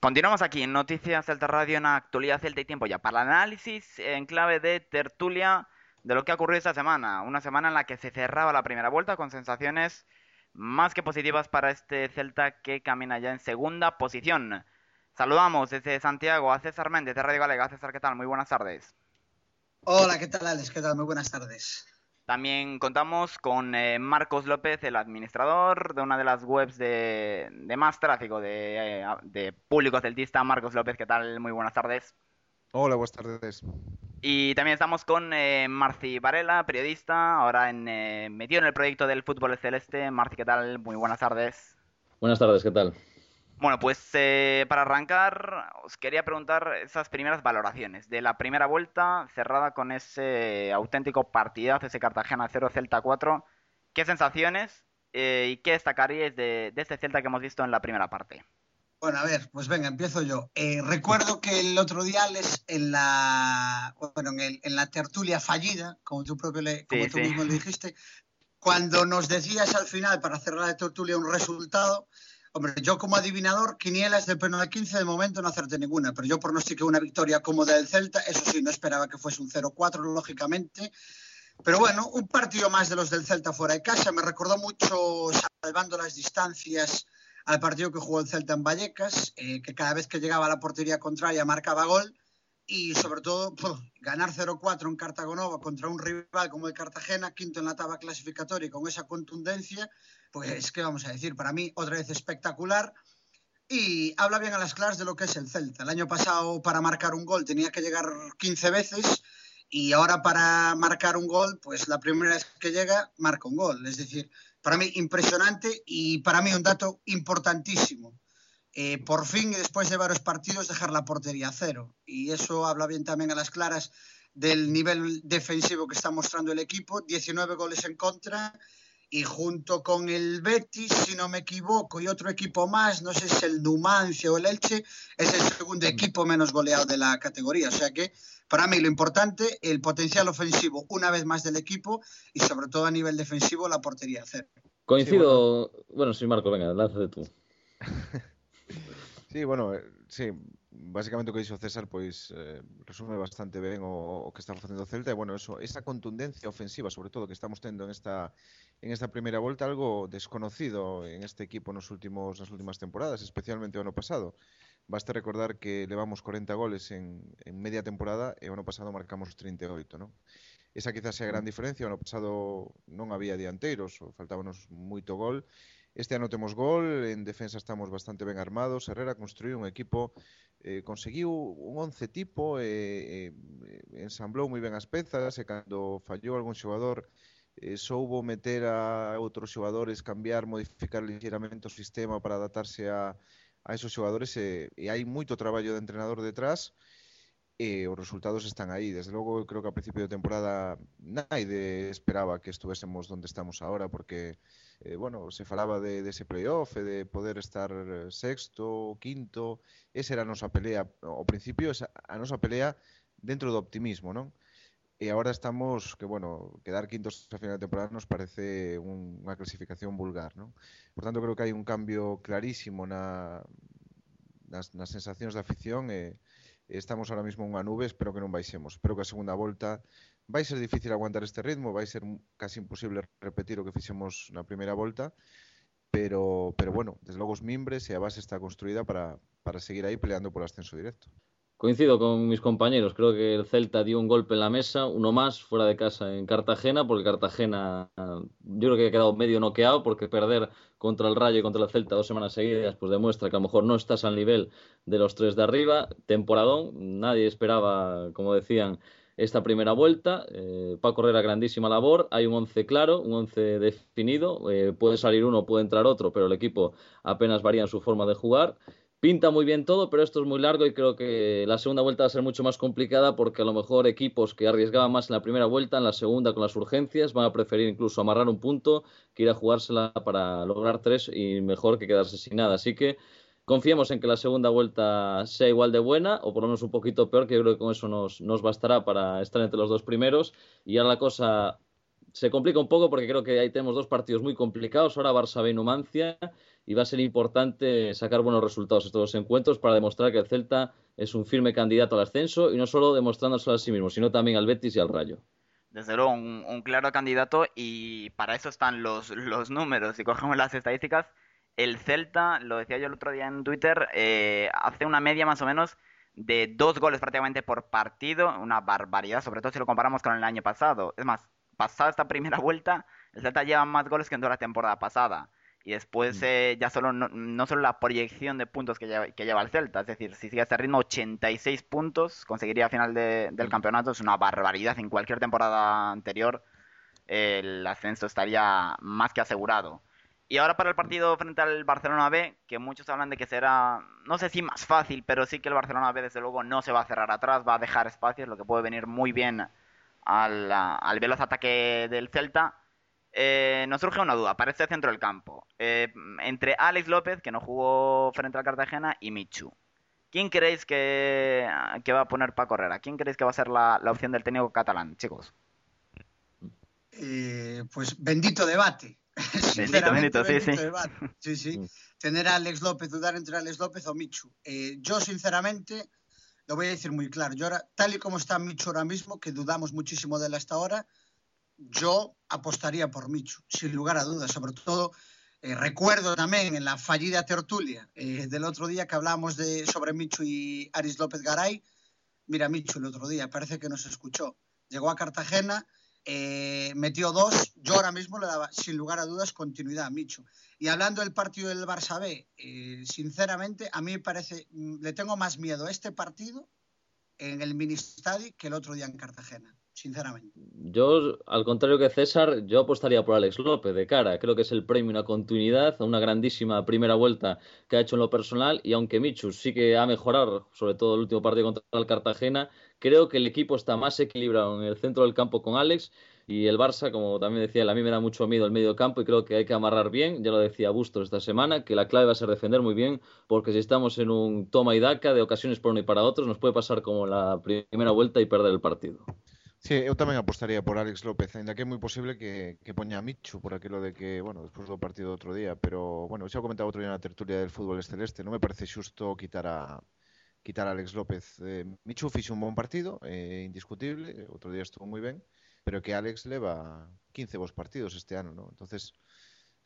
Continuamos aquí en Noticias Celta Radio en actualidad Celta y tiempo ya para el análisis en clave de tertulia de lo que ha ocurrido esta semana. Una semana en la que se cerraba la primera vuelta con sensaciones más que positivas para este Celta que camina ya en segunda posición. Saludamos desde Santiago a César Méndez de Radio Galega. César, ¿qué tal? Muy buenas tardes. Hola, ¿qué tal Alex? ¿Qué tal? Muy buenas tardes. También contamos con eh, Marcos López, el administrador de una de las webs de, más tráfico de, eh, de público celtista. Marcos López, ¿qué tal? Muy buenas tardes. Hola, buenas tardes. Y también estamos con eh, Marci Varela, periodista, ahora en, eh, metido en el proyecto del fútbol celeste. Marci, ¿qué tal? Muy buenas tardes. Buenas tardes, ¿qué tal? Bueno, pues eh, para arrancar, os quería preguntar esas primeras valoraciones de la primera vuelta cerrada con ese auténtico partidazo, ese Cartagena 0 Celta 4. ¿Qué sensaciones eh, y qué destacaríais de, este Celta que hemos visto en la primera parte? Bueno, a ver, pues venga, empiezo yo. Eh, recuerdo que el otro día les, en la bueno, en, la tertulia fallida, como tú propio le, como tú mismo le dijiste, cuando nos decías al final para cerrar la tertulia un resultado, Hombre, yo como adivinador, quinielas de de 15 de momento no acerté ninguna, pero yo pronostiqué una victoria como del Celta, eso sí, no esperaba que fuese un 0-4, lógicamente. Pero bueno, un partido más de los del Celta fuera de casa, me recordó mucho, salvando las distancias, al partido que jugó el Celta en Vallecas, eh, que cada vez que llegaba a la portería contraria marcaba gol y sobre todo ganar 0-4 en Cartagonova contra un rival como el Cartagena, quinto en la tabla clasificatoria y con esa contundencia, pues, ¿qué vamos a decir? Para mí, otra vez espectacular. Y habla bien a las claras de lo que es el Celta. El año pasado, para marcar un gol, tenía que llegar 15 veces. Y ahora, para marcar un gol, pues la primera vez que llega, marca un gol. Es decir, para mí, impresionante y para mí un dato importantísimo. Eh, por fin, y después de varios partidos, dejar la portería a cero. Y eso habla bien también a las claras del nivel defensivo que está mostrando el equipo. 19 goles en contra y junto con el Betis, si no me equivoco, y otro equipo más, no sé si es el Numancia o el Elche, es el segundo equipo menos goleado de la categoría. O sea que, para mí, lo importante, el potencial ofensivo una vez más del equipo y sobre todo a nivel defensivo, la portería cero. Coincido, bueno, sí, Marco, venga, lánzate tú. Sí, bueno, eh, sí, basicamente o que dixo César pois eh, resume bastante ben o, o que está facendo o Celta e bueno, eso, esa contundencia ofensiva, sobre todo que estamos tendo en esta en esta primeira volta algo desconocido en este equipo nos últimos nas últimas temporadas, especialmente o ano pasado. Basta recordar que levamos 40 goles en, en media temporada e o ano pasado marcamos 38, non? Esa quizás sea a gran mm. diferencia, o ano pasado non había dianteiros, faltábamos moito gol Este ano temos gol, en defensa estamos bastante ben armados, Herrera construiu un equipo, eh, conseguiu un once tipo, eh, eh, ensamblou moi ben as pezas, e cando fallou algún xogador eh, soubo meter a outros xogadores, cambiar, modificar ligeramente o sistema para adaptarse a, a esos xogadores e, e hai moito traballo de entrenador detrás, e os resultados están aí. Desde logo, eu creo que a principio de temporada naide esperaba que estuvésemos onde estamos agora, porque eh, bueno, se falaba de, de ese playoff e de poder estar eh, sexto, quinto, esa era a nosa pelea ao principio, esa, a nosa pelea dentro do optimismo, non? E agora estamos que, bueno, quedar quintos a final de temporada nos parece un, unha clasificación vulgar, non? Por tanto, creo que hai un cambio clarísimo na, nas, nas sensacións da afición e eh, estamos ahora mismo unha nube, espero que non baixemos. Espero que a segunda volta vai ser difícil aguantar este ritmo, vai ser casi imposible repetir o que fixemos na primeira volta, pero, pero bueno, desde logo os mimbres e a base está construída para, seguir aí peleando por ascenso directo. Coincido con mis compañeros, creo que el Celta dio un golpe en la mesa, uno más fuera de casa en Cartagena, porque Cartagena yo creo que ha quedado medio noqueado, porque perder contra el Rayo y contra el Celta dos semanas seguidas, pues demuestra que a lo mejor no estás al nivel de los tres de arriba, temporadón, nadie esperaba, como decían, esta primera vuelta. Eh, Paco Herrera, grandísima labor. Hay un once claro, un once definido. Eh, puede salir uno, puede entrar otro, pero el equipo apenas varía en su forma de jugar. Pinta muy bien todo, pero esto es muy largo y creo que la segunda vuelta va a ser mucho más complicada porque a lo mejor equipos que arriesgaban más en la primera vuelta, en la segunda con las urgencias, van a preferir incluso amarrar un punto que ir a jugársela para lograr tres y mejor que quedarse sin nada. Así que confiemos en que la segunda vuelta sea igual de buena o por lo menos un poquito peor, que yo creo que con eso nos, bastará para estar entre los dos primeros. Y ya la cosa se complica un poco porque creo que ahí tenemos dos partidos muy complicados. Ahora Barça y Numancia y va a ser importante sacar buenos resultados estos dos encuentros para demostrar que el Celta es un firme candidato al ascenso y no solo demostrándoselo a sí mismo, sino también al Betis y al Rayo. Desde luego, un, claro candidato y para eso están los, los números. Si cogemos las estadísticas, el Celta, lo decía yo el otro día en Twitter, eh, hace una media más o menos de dos goles prácticamente por partido, una barbaridad, sobre todo si lo comparamos con el año pasado. Es más, pasada esta primera vuelta, el Celta lleva más goles que en toda la temporada pasada. Y después mm. eh, ya solo no, solo la proyección de puntos que lleva, que lleva el Celta, es decir, si sigue a este ritmo 86 puntos, conseguiría a final del mm. campeonato, es una barbaridad. En cualquier temporada anterior el ascenso estaría más que asegurado. Y ahora para el partido frente al Barcelona B, que muchos hablan de que será, no sé si más fácil, pero sí que el Barcelona B desde luego no se va a cerrar atrás, va a dejar espacios, lo que puede venir muy bien al, al veloz ataque del Celta. Eh, nos surge una duda para este centro del campo. Eh, entre Alex López, que no jugó frente al Cartagena, y Michu. ¿Quién creéis que, va a poner para correr? ¿A quién creéis que va a ser la, opción del técnico catalán, chicos? Eh, pues bendito debate. bendito, bendito, sí, sí. sí, sí. Mm. Tener a Alex López, dudar entre Alex López o Michu. yo, sinceramente, lo voy a decir muy claro. Yo ahora, tal y como está Michu ahora mismo, que dudamos muchísimo de él hasta ahora, yo apostaría por Michu, sin lugar a dudas. Sobre todo, eh, recuerdo también en la fallida tertulia eh, del otro día que hablábamos de, sobre Michu y Aris López Garay. Mira, Michu el otro día, parece que nos escuchó. Llegó a Cartagena, eh, metió dos. Yo ahora mismo le daba, sin lugar a dudas, continuidad a Michu. Y hablando del partido del Barça B, eh, sinceramente, a mí me parece, mm, le tengo más miedo a este partido en el mini que el otro día en Cartagena, sinceramente. Yo, al contrario que César, yo apostaría por Alex López de cara. Creo que es el premio, una continuidad, una grandísima primera vuelta que ha hecho en lo personal. Y aunque Michu sí que ha mejorado, sobre todo el último partido contra el Cartagena, creo que el equipo está más equilibrado en el centro del campo con Alex y el Barça, como también decía, a mí me da mucho miedo el medio campo y creo que hay que amarrar bien. Ya lo decía Bustos esta semana, que la clave va a ser defender muy bien, porque si estamos en un toma y daca de ocasiones por uno y para otros, nos puede pasar como la primera vuelta y perder el partido. Sí, eu tamén apostaría por Alex López, ainda que é moi posible que, que poña a Michu por aquilo de que, bueno, despois do partido do outro día, pero, bueno, xa o comentaba outro día na tertulia del fútbol celeste, non me parece xusto quitar a quitar a Alex López. Eh, Michu fixe un bon partido, eh, indiscutible, outro día estuvo moi ben, pero que Alex leva 15 bons partidos este ano, ¿no? Entonces,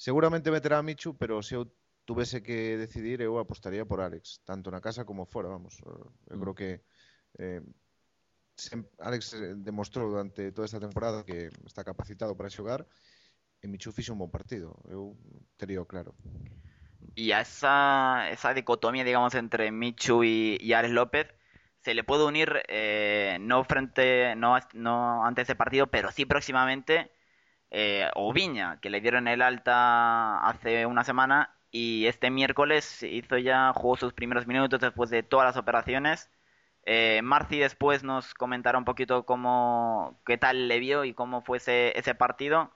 seguramente meterá a Michu, pero se eu tuvese que decidir, eu apostaría por Alex, tanto na casa como fora, vamos. Eh, eu mm. creo que eh, Alex eh, demostrou durante toda esta temporada que está capacitado para xogar e Michu fixe un bon partido, eu tería claro. Y a esa, esa dicotomía, digamos, entre Michu y, y Alex López, se le puede unir eh, no frente no, no ante ese partido pero sí próximamente eh, Oviña que le dieron el alta hace una semana y este miércoles hizo ya jugó sus primeros minutos después de todas las operaciones eh, Marci después nos comentará un poquito cómo qué tal le vio y cómo fue ese, ese partido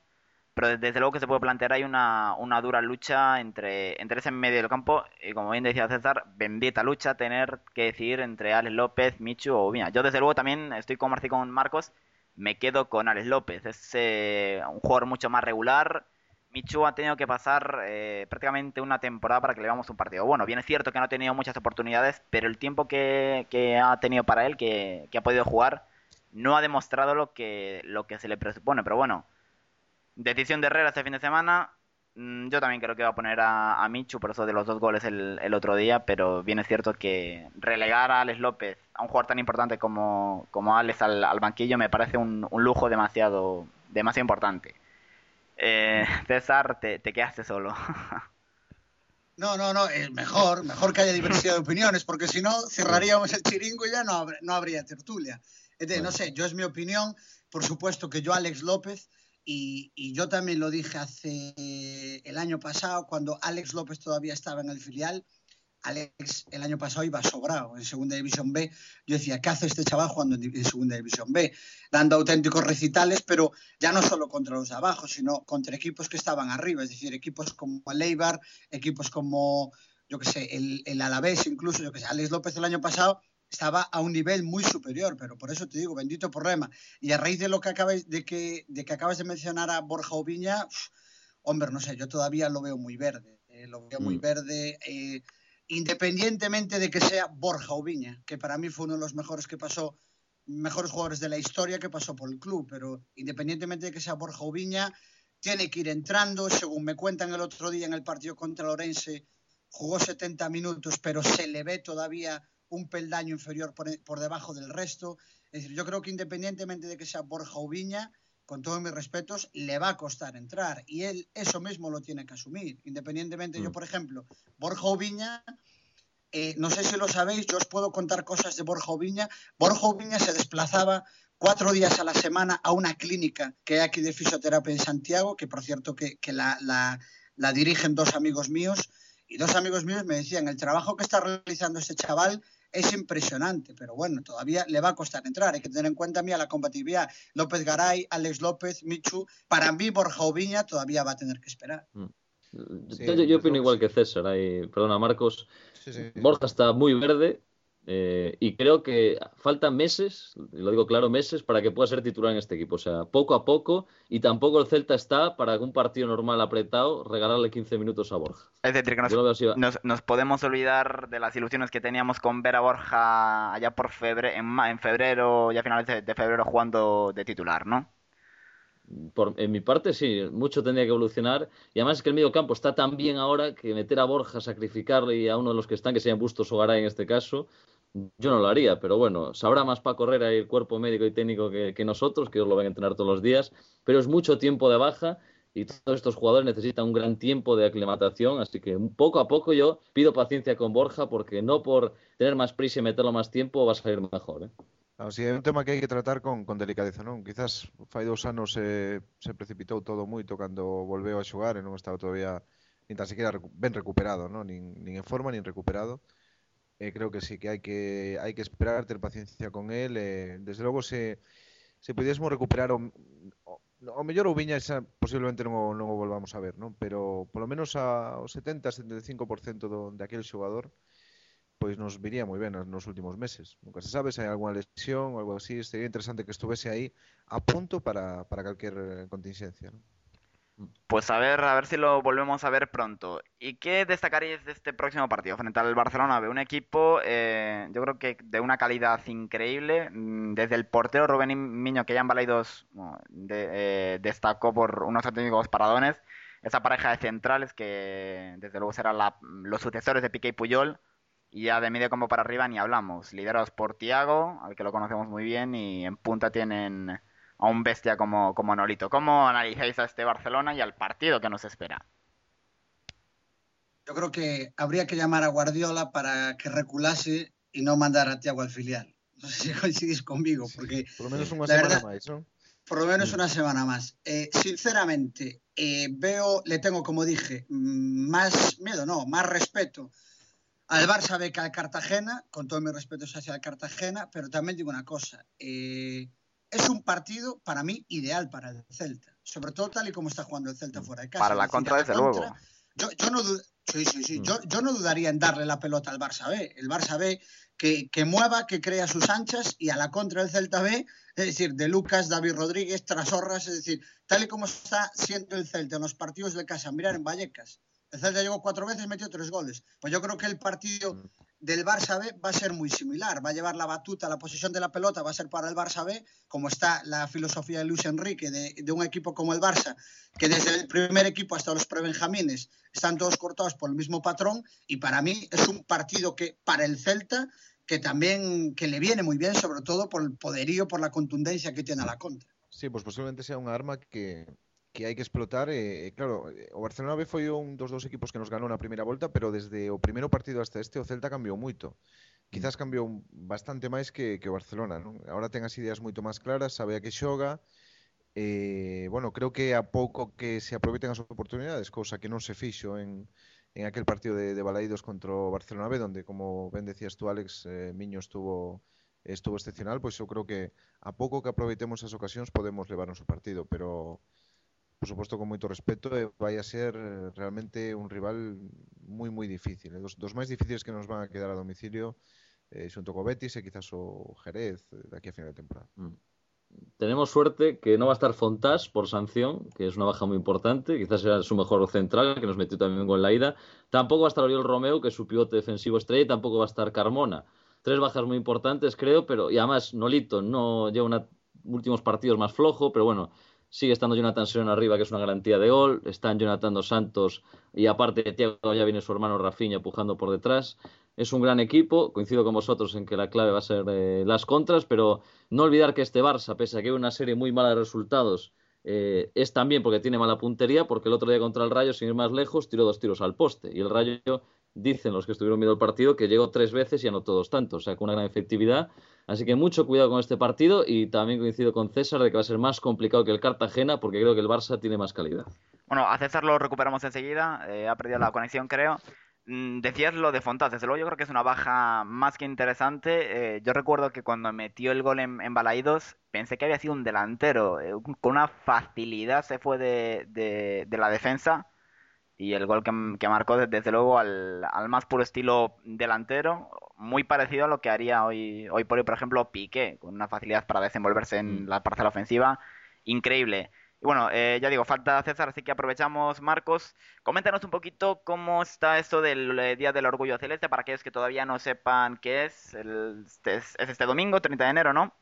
pero desde luego que se puede plantear hay una, una dura lucha entre, entre ese medio del campo y como bien decía César, bendita lucha tener que decidir entre Alex López, Michu o Viña. Yo desde luego también estoy con Marci con Marcos, me quedo con Alex López, es eh, un jugador mucho más regular. Michu ha tenido que pasar eh, prácticamente una temporada para que le veamos un partido. Bueno, bien es cierto que no ha tenido muchas oportunidades, pero el tiempo que, ha tenido para él, que, ha podido jugar, no ha demostrado lo que, lo que se le presupone. Pero bueno, Decisión de Herrera este fin de semana. Mm, yo también creo que va a poner a, Michu por eso de los dos goles el, otro día, pero bien es cierto que relegar a Alex López, a un jugador tan importante como, como Alex al, banquillo, me parece un, lujo demasiado, demasiado importante. Eh, César, te, quedaste solo. No, no, no, es mejor, mejor que haya diversidad de opiniones, porque si no cerraríamos el chiringo y ya no, no habría tertulia. no sé, yo es mi opinión, por supuesto que yo Alex López y, yo también lo dije hace el año pasado, cuando Alex López todavía estaba en el filial, Alex el año pasado iba sobrado en Segunda División B. Yo decía, ¿qué hace este chaval jugando en, Segunda División B? Dando auténticos recitales, pero ya no solo contra los de abajo, sino contra equipos que estaban arriba, es decir, equipos como Leibar, equipos como, yo qué sé, el, el Alavés, incluso, yo qué sé, Alex López el año pasado estaba a un nivel muy superior, pero por eso te digo, bendito problema. Y a raíz de lo que acabas de que, de que acabas de mencionar a Borja Oviña, hombre, no sé, yo todavía lo veo muy verde. Eh, lo veo muy mm. verde. Eh, independientemente de que sea Borja Oviña, que para mí fue uno de los mejores que pasó, mejores jugadores de la historia que pasó por el club, pero independientemente de que sea Borja Oviña, tiene que ir entrando, según me cuentan el otro día en el partido contra Lorense, jugó 70 minutos, pero se le ve todavía un peldaño inferior por, por debajo del resto. Es decir, yo creo que independientemente de que sea Borja Oviña, con todos mis respetos, le va a costar entrar. Y él eso mismo lo tiene que asumir. Independientemente, yo, mm. por ejemplo, Borja Oviña, eh, no sé si lo sabéis, yo os puedo contar cosas de Borja Oviña. Borja Oviña se desplazaba cuatro días a la semana a una clínica que hay aquí de fisioterapia en Santiago, que por cierto que, la, la dirigen dos amigos míos. Y dos amigos míos me decían, el trabajo que está realizando este chaval es impresionante, pero bueno, todavía le va a costar entrar. Hay que tener en cuenta a la compatibilidad. López Garay, Alex López, Michu. Para mí, Borja Oviña todavía va a tener que esperar. Mm. yo, opino igual que César. perdona, Marcos. Borja está muy verde. Eh, y creo que faltan meses, lo digo claro, meses para que pueda ser titular en este equipo. O sea, poco a poco, y tampoco el Celta está para que un partido normal apretado regalarle 15 minutos a Borja. Es decir, que nos, podemos olvidar de las ilusiones que teníamos con ver a Borja allá por febrero, en, febrero, ya finales de, febrero jugando de titular, ¿no? Por, en mi parte, sí, mucho tendría que evolucionar. Y además es que el medio campo está tan bien ahora que meter a Borja, sacrificarle y a uno de los que están, que sean Bustos o Garay en este caso, yo no lo haría, pero bueno, sabrá más para correr ahí el cuerpo médico y técnico que, nosotros, que os lo ven entrenar todos los días, pero es mucho tiempo de baja y todos estos jugadores necesitan un gran tiempo de aclimatación, así que poco a poco yo pido paciencia con Borja porque no por tener más prisa y meterlo más tiempo va a salir mejor. ¿eh? sí, é un tema que hai que tratar con, con delicadeza, non? Quizás fai dous anos se, precipitou todo moito cando volveu a xogar e non estaba todavía nin tan sequera ben recuperado, non? Nin, nin en forma, nin recuperado. eh, creo que sí, que hai que hai que esperar, ter paciencia con el, eh, desde logo se se pudiésemos recuperar o, o o mellor ou Viña esa, posiblemente non o, non o volvamos a ver, non? Pero polo menos a, o 70, 75% do, aquel xogador pois nos viría moi ben nos últimos meses. Nunca se sabe se hai algunha lesión ou algo así, sería interesante que estuvese aí a punto para, para calquer contingencia. Non? Pues a ver, a ver si lo volvemos a ver pronto. ¿Y qué destacaríais de este próximo partido frente al Barcelona? Un equipo, eh, yo creo que de una calidad increíble. Mm, desde el portero Rubén Miño, que ya en Balaidos de, eh, destacó por unos auténticos paradones. Esa pareja de centrales que desde luego serán los sucesores de Piqué y Puyol. Y ya de medio como para arriba ni hablamos. Liderados por Tiago, al que lo conocemos muy bien, y en punta tienen a un bestia como, como Nolito. ¿Cómo analizáis a este Barcelona y al partido que nos espera? Yo creo que habría que llamar a Guardiola para que reculase y no mandar a Tiago al filial. No sé si coincidís conmigo, porque... por lo menos una semana más, ¿no? Por lo menos una semana más. Eh, sinceramente, eh, veo, le tengo, como dije, mm, más miedo, no, más respeto al Barça B que al Cartagena, con todo mi respeto hacia el Cartagena, pero también digo una cosa, eh, es un partido para mí ideal para el Celta, sobre todo tal y como está jugando el Celta fuera de casa. Para la contra, desde luego. Yo, no, sí, sí, sí. Mm. Yo, no dudaría en darle la pelota al Barça B. El Barça B que, que, mueva, que crea sus anchas y a la contra del Celta B, es decir, de Lucas, David Rodríguez, Trasorras, es decir, tal y como está siendo el Celta en los partidos de casa, mirar en Vallecas. El Celta llegó cuatro veces y metió tres goles. Pues yo creo que el partido mm del Barça B va a ser muy similar. Va a llevar la batuta, la posición de la pelota va a ser para el Barça B, como está la filosofía de Luis Enrique de, un equipo como el Barça, que desde el primer equipo hasta los prebenjamines están todos cortados por el mismo patrón. Y para mí es un partido que para el Celta que también que le viene muy bien, sobre todo por el poderío, por la contundencia que tiene a la contra. Sí, pues posiblemente sea un arma que, que hai que explotar e, claro, eh, o Barcelona B foi un dos dos equipos que nos ganou na primeira volta, pero desde o primeiro partido hasta este o Celta cambiou moito. Quizás cambiou bastante máis que, que o Barcelona, non? Agora ten as ideas moito máis claras, sabe a que xoga, eh, bueno, creo que a pouco que se aproveiten as oportunidades, cousa que non se fixo en, en aquel partido de, de Balaidos contra o Barcelona B, donde, como ben decías tú, Alex, eh, Miño estuvo estuvo excepcional, pois eu creo que a pouco que aproveitemos as ocasións podemos levarnos o partido, pero por suposto con moito respeto e vai a ser eh, realmente un rival moi moi difícil, eh? dos, dos difíciles que nos van a quedar a domicilio eh, xunto co Betis e quizás o Jerez eh, daqui a final de temporada. Mm. Tenemos suerte que no va a estar Fontás por sanción, que es una baja muy importante. Quizás sea su mejor central, que nos metió también con la ida. Tampoco va a estar Oriol Romeo, que es su pivote defensivo estrella, y tampoco va a estar Carmona tres bajas muy importantes, creo, pero y además Nolito no lleva unos últimos partidos más flojo, pero bueno, sigue estando Jonathan Serón arriba, que es una garantía de gol, están Jonathan dos Santos y aparte Tiago ya viene su hermano Rafinha empujando por detrás. Es un gran equipo, coincido con vosotros en que la clave va a ser eh, las contras, pero no olvidar que este Barça, pese a que hay una serie muy mala de resultados, eh, es también porque tiene mala puntería, porque el otro día contra el Rayo, sin ir más lejos, tiró dos tiros al poste y el Rayo dicen los que estuvieron viendo el partido que llegó tres veces y anotó dos tantos, o sea, con una gran efectividad. Así que mucho cuidado con este partido y también coincido con César de que va a ser más complicado que el Cartagena porque creo que el Barça tiene más calidad. Bueno, a César lo recuperamos enseguida, eh, ha perdido la conexión creo. Mm, decías lo de Fontás, desde luego yo creo que es una baja más que interesante. Eh, yo recuerdo que cuando metió el gol en, en Balaídos pensé que había sido un delantero, eh, con una facilidad se fue de la defensa y el gol que, marcó desde luego al, más puro estilo delantero, muy parecido a lo que haría hoy, hoy por hoy, por ejemplo, Piqué, con una facilidad para desenvolverse en mm. la parcela ofensiva increíble. Y bueno, eh, ya digo, falta César, así que aprovechamos, Marcos. Coméntanos un poquito cómo está esto del eh, Día del Orgullo Celeste, para aquellos que todavía no sepan qué es. El, este, es, este domingo, 30 de enero, ¿no?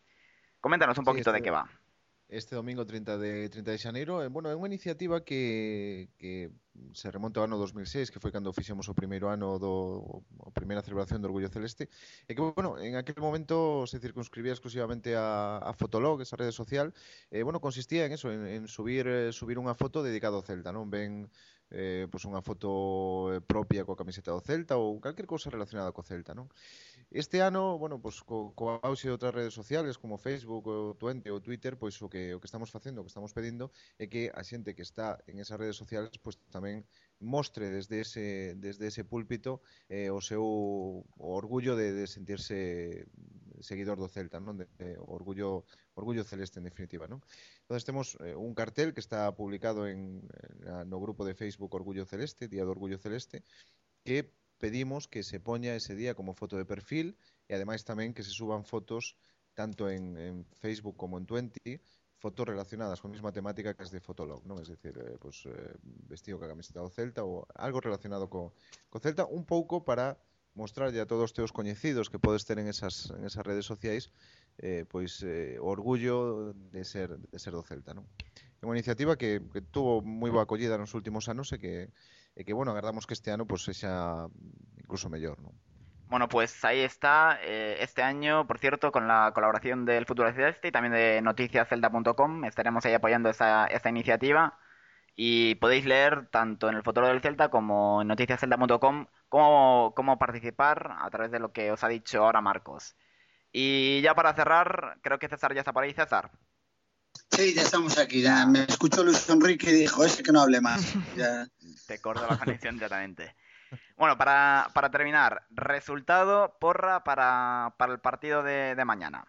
Coméntanos un poquito de este qué va este domingo 30 de 30 de xaneiro. Eh, bueno, é unha iniciativa que, que se remonta ao ano 2006, que foi cando fixemos o primeiro ano do a primeira celebración do Orgullo Celeste, e que, bueno, en aquel momento se circunscribía exclusivamente a, a Fotolog, esa rede social, e, bueno, consistía en eso, en, en subir eh, subir unha foto dedicada ao Celta, non? Ben eh, pois unha foto eh, propia coa camiseta do Celta ou calquer cousa relacionada co Celta, non? Este ano, bueno, pois co, co auxe de outras redes sociales como Facebook, o Twenty ou Twitter, pois o que o que estamos facendo, o que estamos pedindo é que a xente que está en esas redes sociales pois tamén mostre desde ese desde ese púlpito eh, o seu o orgullo de, de sentirse seguidor do Celta? De, de orgullo orgullo celeste en definitiva, non? Entonces temos eh, un cartel que está publicado en, en no grupo de Facebook Orgullo Celeste, Día do Orgullo Celeste, que pedimos que se poña ese día como foto de perfil e ademais tamén que se suban fotos tanto en, Facebook como en Twenty fotos relacionadas con a mesma temática que as de Fotolog, non? Es decir, eh, pues, eh, vestido ca camiseta do Celta ou algo relacionado co, co Celta, un pouco para mostrarlle a todos os teus coñecidos que podes ter en esas, en esas redes sociais eh, pois eh, orgullo de ser, de ser do Celta, non? É iniciativa que, que tuvo moi boa acollida nos últimos anos e que e que, bueno, agardamos que este ano pues, sea incluso mellor, ¿no? Bueno, pues ahí está. Eh, este año, por cierto, con la colaboración del Futuro Celeste y también de noticiascelta.com, estaremos ahí apoyando esta iniciativa. Y podéis leer tanto en el Futuro del Celta como en noticiascelta.com cómo, cómo participar a través de lo que os ha dicho ahora Marcos. Y ya para cerrar, creo que César ya está por ahí. César. Sí, ya estamos aquí. Ya me escucho Luis Enrique y dijo, ese que no hable más. Ya. Te corto la conexión directamente. Bueno, para, para terminar, resultado, porra para, para el partido de, de mañana.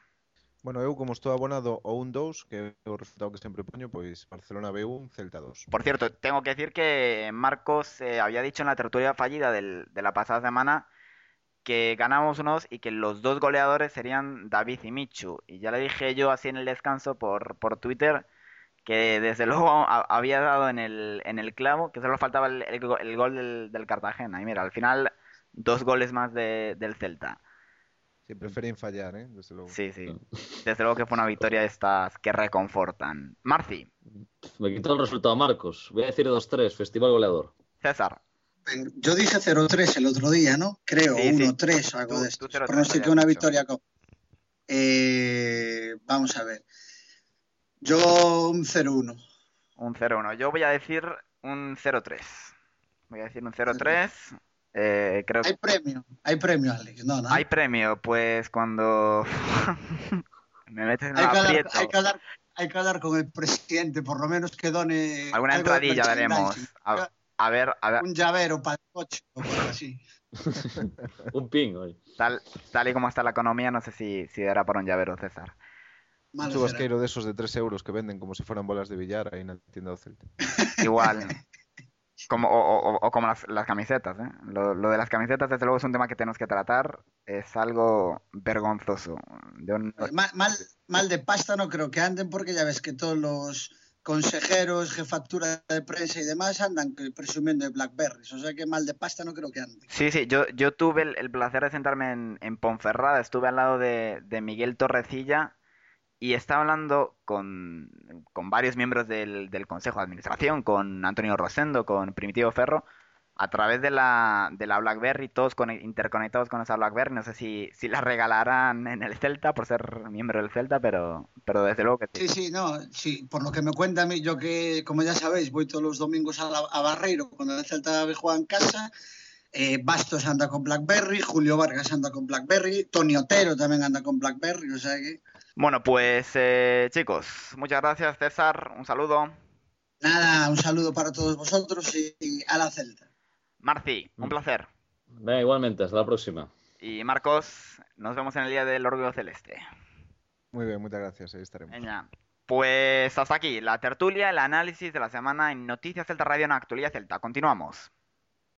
Bueno, eu como estou abonado ao 1-2, que é o resultado que sempre poño, pois Barcelona B1, Celta 2. Por cierto, tengo que decir que Marcos eh, había dicho en la tertulia fallida de la pasada semana que ganamos unos y que los dos goleadores serían David y Michu. Y ya le dije yo así en el descanso por, por Twitter que desde luego había dado en el, en el clavo, que solo faltaba el, el, gol del, del, Cartagena. Y mira, al final dos goles más de, del Celta. Sí, prefieren fallar, ¿eh? Desde luego. Sí, sí. Desde luego que fue una victoria de estas que reconfortan. Marci. Me quitó el resultado Marcos. Voy a decir 2-3, Festival Goleador. César. Yo dije 0-3 el otro día, ¿no? Creo, 1-3, algo de esto. Pronostiqué una victoria. Eh, vamos a ver. Yo un 0-1. Un 0-1. Yo voy a decir un 0-3. Voy a decir un 0-3. Eh, creo hay premio, hay premio, Alex. No, no. Hay premio, pues cuando me metes en hay que, hablar, hay, que hablar, hay que hablar con el presidente, por lo menos que done. Alguna entradilla daremos. A ver, a ver. Un llavero para el coche o así. un pin hoy. Tal, tal y como está la economía, no sé si, si era para un llavero, César. Un chubasqueiro de esos de 3 euros que venden como si fueran bolas de billar ahí en la tienda de Celta. Igual. Como, o, como las, camisetas, ¿eh? Lo, de las camisetas, desde luego, es un tema que tenemos que tratar. Es algo vergonzoso. Mal, mal, mal, de pasta no creo que anden porque ya ves que todos los consejeros, jefatura de prensa y demás andan presumiendo de Blackberries. O sea que mal de pasta no creo que anden. Sí, sí, yo, yo tuve el, placer de sentarme en, en, Ponferrada. Estuve al lado de, de Miguel Torrecilla y estaba hablando con, varios miembros del, Consejo de Administración, con Antonio Rosendo, con Primitivo Ferro, a través de la, de la BlackBerry, todos interconectados con esa BlackBerry. No sé si, si la regalarán en el Celta por ser miembro del Celta, pero, pero desde luego que sí. Sí, sí, no, sí, por lo que me cuenta a mí, yo que, como ya sabéis, voy todos los domingos a, a Barreiro cuando el Celta juega en casa. Eh, Bastos anda con BlackBerry, Julio Vargas anda con BlackBerry, Tony Otero también anda con BlackBerry, o sea que... Bueno, pues eh, chicos, muchas gracias César, un saludo. Nada, un saludo para todos vosotros y, a la Celta. Marci, un mm. placer. Venga, igualmente, hasta la próxima. Y Marcos, nos vemos en el Día del Orgullo Celeste. Muy bien, muchas gracias, ahí estaremos. Venga. Pues hasta aquí, la tertulia, el análisis de la semana en Noticias Celta Radio en Actualidad Celta. Continuamos.